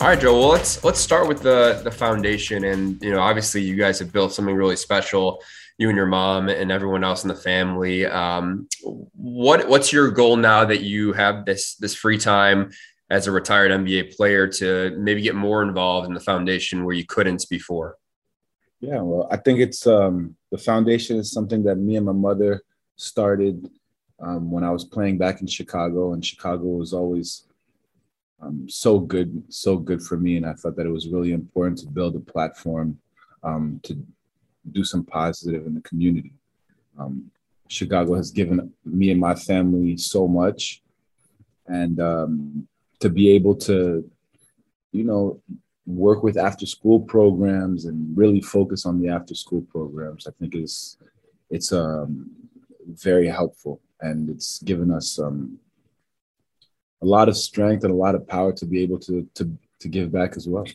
All right, Joe. Well, let's let's start with the the foundation, and you know, obviously, you guys have built something really special. You and your mom and everyone else in the family. Um, what what's your goal now that you have this this free time as a retired NBA player to maybe get more involved in the foundation where you couldn't before? Yeah, well, I think it's um, the foundation is something that me and my mother started um, when I was playing back in Chicago, and Chicago was always um, so good, so good for me. And I thought that it was really important to build a platform um, to do some positive in the community. Um, Chicago has given me and my family so much, and um, to be able to, you know, work with after school programs and really focus on the after school programs, I think is it's um, very helpful and it's given us um, a lot of strength and a lot of power to be able to to to give back as well.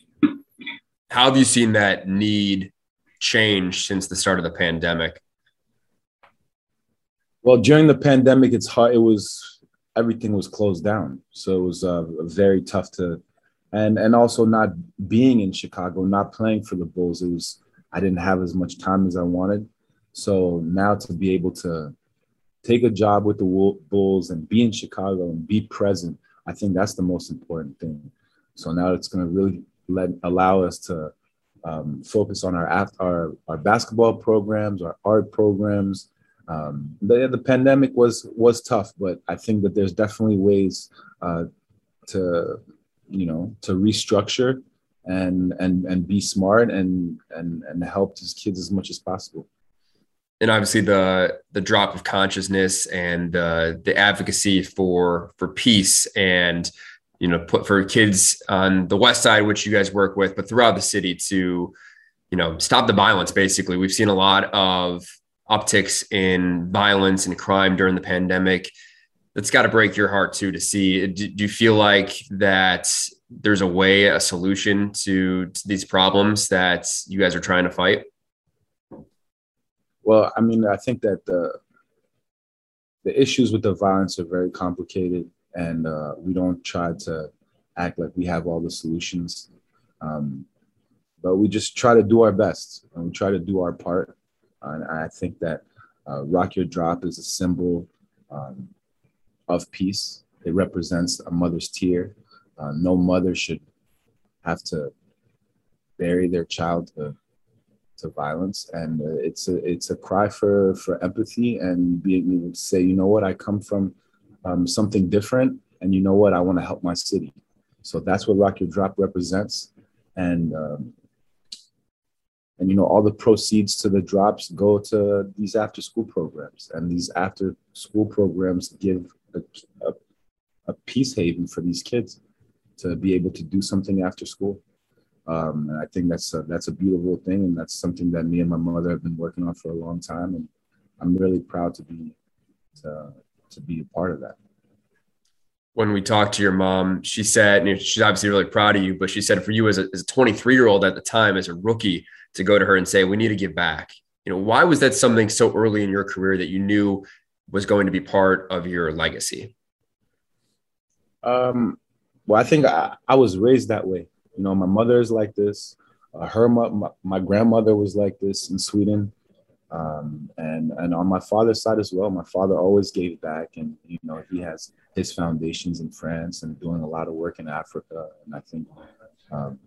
How have you seen that need change since the start of the pandemic? Well, during the pandemic, it's hard. It was everything was closed down, so it was uh, very tough to, and and also not being in Chicago, not playing for the Bulls. It was I didn't have as much time as I wanted. So now to be able to take a job with the Bulls and be in Chicago and be present. I think that's the most important thing. So now it's going to really let allow us to um, focus on our our our basketball programs, our art programs. Um, the the pandemic was was tough, but I think that there's definitely ways uh, to you know to restructure and and and be smart and and and help these kids as much as possible and obviously the the drop of consciousness and uh, the advocacy for for peace and you know put for kids on the west side which you guys work with but throughout the city to you know stop the violence basically. We've seen a lot of upticks in violence and crime during the pandemic. That's got to break your heart too to see. Do, do, you feel like that there's a way a solution to, to these problems that you guys are trying to fight well, I mean, I think that the the issues with the violence are very complicated, and uh, we don't try to act like we have all the solutions. Um, but we just try to do our best and we try to do our part. and I think that uh, Rock Your Drop is a symbol um, of peace. It represents a mother's tear. Uh, no mother should have to bury their child to to violence, and uh, it's a it's a cry for for empathy and being able to say, you know what, I come from um, something different, and you know what, I want to help my city. So that's what Rock Your Drop represents, and um, and you know all the proceeds to the drops go to these after school programs, and these after school programs give a, a, a peace haven for these kids to be able to do something after school. Um, and I think that's a, that's a beautiful thing, and that's something that me and my mother have been working on for a long time, and I'm really proud to be to, to be a part of that. When we talked to your mom, she said, and she's obviously really proud of you, but she said for you as a, as a 23 year old at the time, as a rookie, to go to her and say, "We need to give back." You know, why was that something so early in your career that you knew was going to be part of your legacy? Um, well, I think I, I was raised that way. You know, my mother is like this. Uh, her my, my grandmother was like this in Sweden, um, and and on my father's side as well. My father always gave back, and you know he has his foundations in France and doing a lot of work in Africa. And I think, um,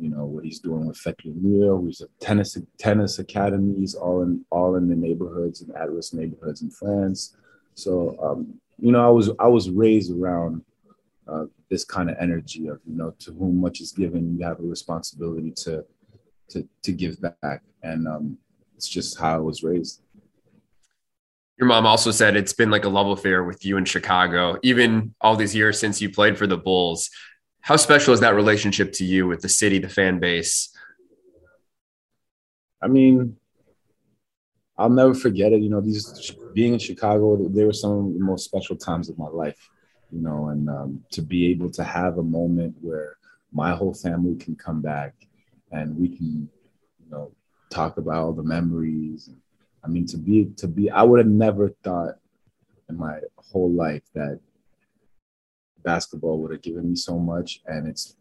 you know, what he's doing with Rio, who's a tennis tennis academies, all in all in the neighborhoods and at-risk neighborhoods in France. So um, you know, I was I was raised around uh, this kind of energy of you know to whom much is given you have a responsibility to to to give back. And um, it's just how i was raised. Your mom also said it's been like a love affair with you in chicago even all these years since you played for the bulls. How special is that relationship to you with the city the fan base? I mean i'll never forget it. You know these being in chicago they were some of the most special times of my life you know, and um, to be able to have a moment where my whole family can come back and we can, you know, talk about all the memories. I mean, to be, to be, I would have never thought in my whole life that basketball would have given me so much. And it's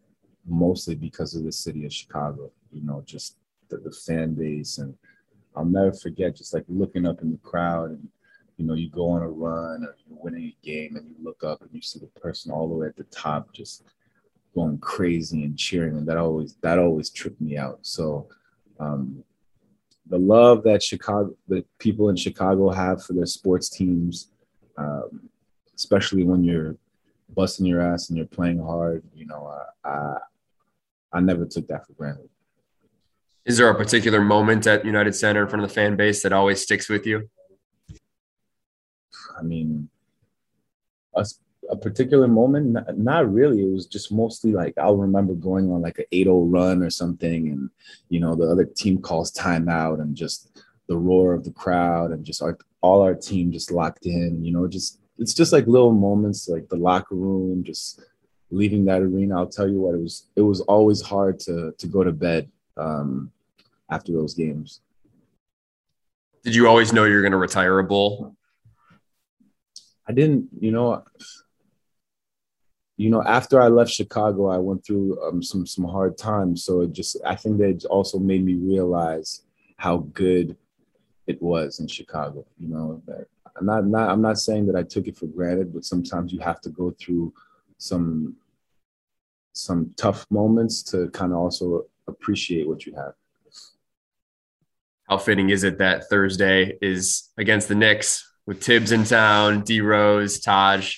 mostly because of the city of Chicago. You know, just the, the fan base, and I'll never forget just like looking up in the crowd, and you know, you go on a run or you're winning a game, and you look up and you see the person all the way at the top just going crazy and cheering, and that always that always tripped me out. So. Um, the love that Chicago, the people in Chicago have for their sports teams, um, especially when you're busting your ass and you're playing hard. You know, uh, I I never took that for granted. Is there a particular moment at United Center in front of the fan base that always sticks with you? I mean, a, a particular moment, not, not, really. It was just mostly like I'll remember going on like an 8-0 run or something, and you know the other team calls timeout, and just the roar of the crowd, and just our, all our team just locked in. You know, just it's just like little moments, like the locker room, just leaving that arena. I'll tell you what, it was it was always hard to to go to bed um, after those games. Did you always know you're going to retire a bull? I didn't, you know. You know, after I left Chicago, I went through um, some some hard times. So it just, I think that also made me realize how good it was in Chicago. You know, I'm not, not I'm not saying that I took it for granted, but sometimes you have to go through some some tough moments to kind of also appreciate what you have. How fitting is it that Thursday is against the Knicks with Thibs in town, D Rose, Taj?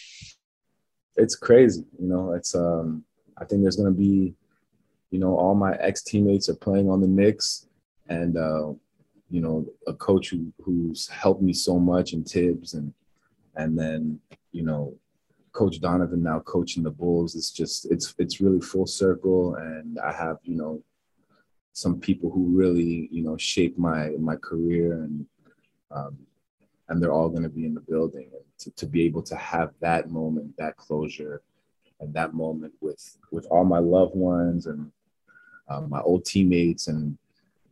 It's crazy, you know. It's um, I think there's gonna be, you know, all my ex teammates are playing on the Knicks, and uh, you know, a coach who, who's helped me so much in Thibs, and and then, you know, Coach Donovan now coaching the Bulls. It's just it's it's really full circle and I have, you know, some people who really, you know, shaped my my career and um, and they're all going to be in the building and to, to be able to have that moment that closure and that moment with with all my loved ones and um, my old teammates and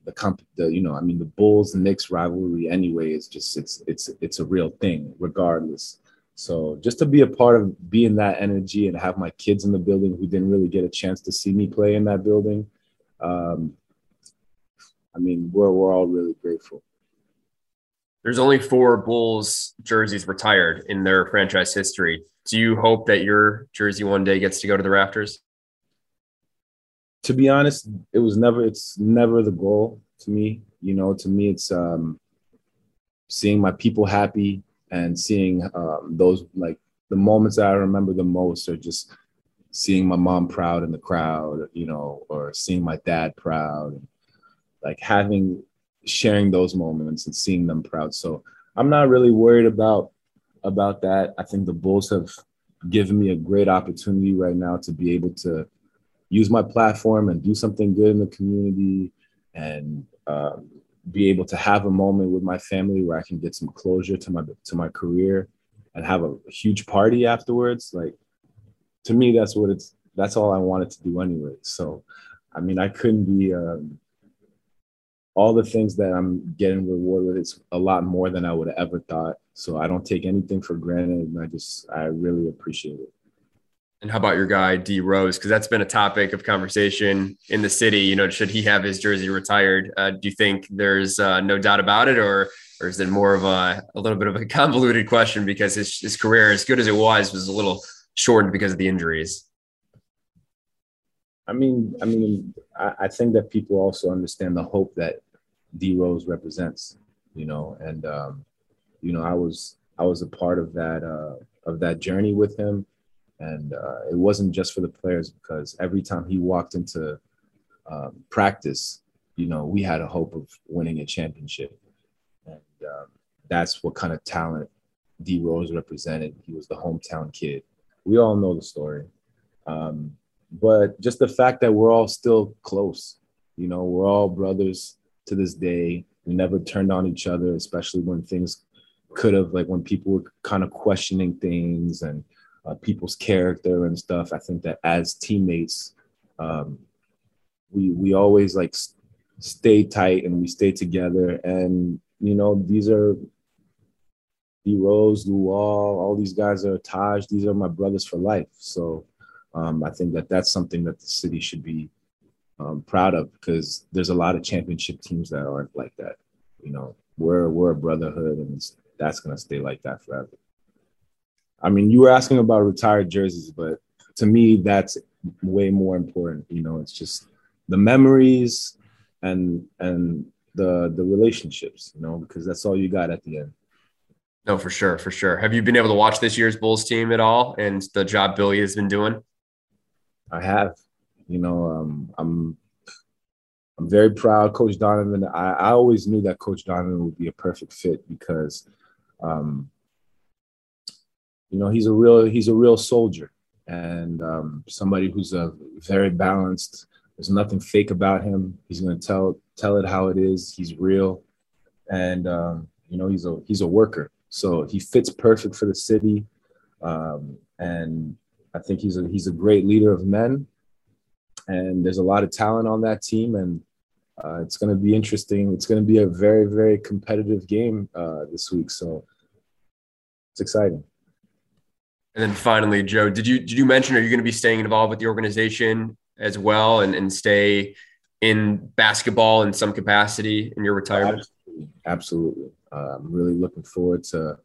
the comp the you know i mean the bulls Knicks rivalry anyway is just it's it's it's a real thing regardless. So just to be a part of being that energy and have my kids in the building who didn't really get a chance to see me play in that building um, i mean we're, we're all really grateful there's only four bulls jerseys retired in their franchise history. Do you hope that your jersey one day gets to go to the rafters to be honest, it was never it's never the goal to me. You know, to me it's um seeing my people happy and seeing um, those like the moments that I remember the most are just seeing my mom proud in the crowd, you know, or seeing my dad proud, like having sharing those moments and seeing them proud. So I'm not really worried about about that. I think the Bulls have given me a great opportunity right now to be able to use my platform and do something good in the community and um, be able to have a moment with my family where I can get some closure to my to my career and have a, huge party afterwards. Like to me, that's what it's that's all I wanted to do anyway. So, I mean, I couldn't be um, all the things that I'm getting rewarded with. It's a lot more than I would have ever thought. So I don't take anything for granted, and I just I really appreciate it. And how about your guy D Rose? Because that's been a topic of conversation in the city. You know, should he have his jersey retired? Uh, do you think there's uh, no doubt about it, or or is it more of a a little bit of a convoluted question because his his career, as good as it was, was a little shortened because of the injuries? I mean, I mean, I, I think that people also understand the hope that D Rose represents. You know, and um, you know, I was I was a part of that uh, of that journey with him and uh, it wasn't just for the players because every time he walked into um, practice, you know, we had a hope of winning a championship. And um, that's what kind of talent D Rose represented. He was the hometown kid. We all know the story. Um, but just the fact that we're all still close, you know, we're all brothers to this day. We never turned on each other, especially when things could have, like when people were kind of questioning things and uh, people's character and stuff. I think that as teammates, um, we we always like stay tight and we stay together. And you know, these are D Rose, Luol, all these guys are Taj. These are my brothers for life. So Um, I think that that's something that the city should be um, proud of because there's a lot of championship teams that aren't like that. You know, we're we're a brotherhood, and that's gonna stay like that forever. I mean, you were asking about retired jerseys, but to me, that's way more important. You know, it's just the memories and and the the relationships. You know, because that's all you got at the end. No, for sure, for sure. Have you been able to watch this year's Bulls team at all, and the job Billy has been doing? I have. You know, um, I'm I'm very proud, Coach Donovan. I, I always knew that Coach Donovan would be a perfect fit because, um, you know, he's a real he's a real soldier and um, somebody who's a very balanced. There's nothing fake about him. He's going to tell tell it how it is. He's real, and um, you know, he's a he's a worker. So he fits perfect for the city, um, and I think he's a he's a great leader of men. And there's a lot of talent on that team, and uh, it's going to be interesting. It's going to be a very, very competitive game uh, this week. So it's exciting. And then finally, Joe, did you did you mention are you going to be staying involved with the organization as well and, and stay in basketball in some capacity in your retirement? Absolutely. Absolutely. Uh, I'm really looking forward to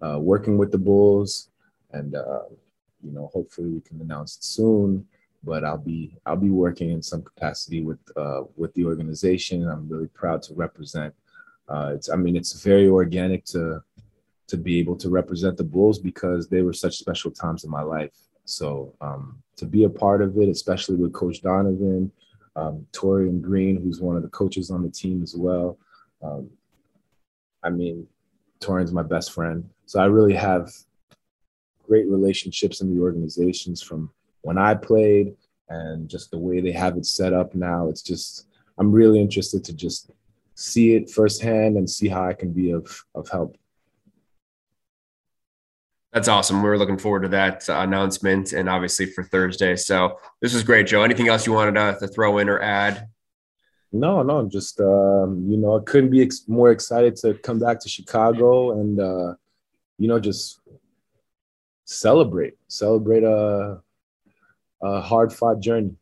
uh, working with the Bulls, and uh, you know, hopefully we can announce it soon but I'll be I'll be working in some capacity with uh, with the organization. I'm really proud to represent. Uh, it's I mean it's very organic to to be able to represent the Bulls because they were such special times in my life. So um, to be a part of it, especially with Coach Donovan, um, Taurean Green, who's one of the coaches on the team as well. Um, I mean, Taurean's my best friend, so I really have great relationships in the organizations from when I played and just the way they have it set up now. It's just I'm really interested to just see it firsthand and see how I can be of of help. That's awesome. We're looking forward to that announcement and obviously for Thursday. So this was great, Joe. Anything else you wanted to, to throw in or add? No, no, just um, you know, I couldn't be ex- more excited to come back to Chicago and uh, you know just celebrate, celebrate a a hard fought journey.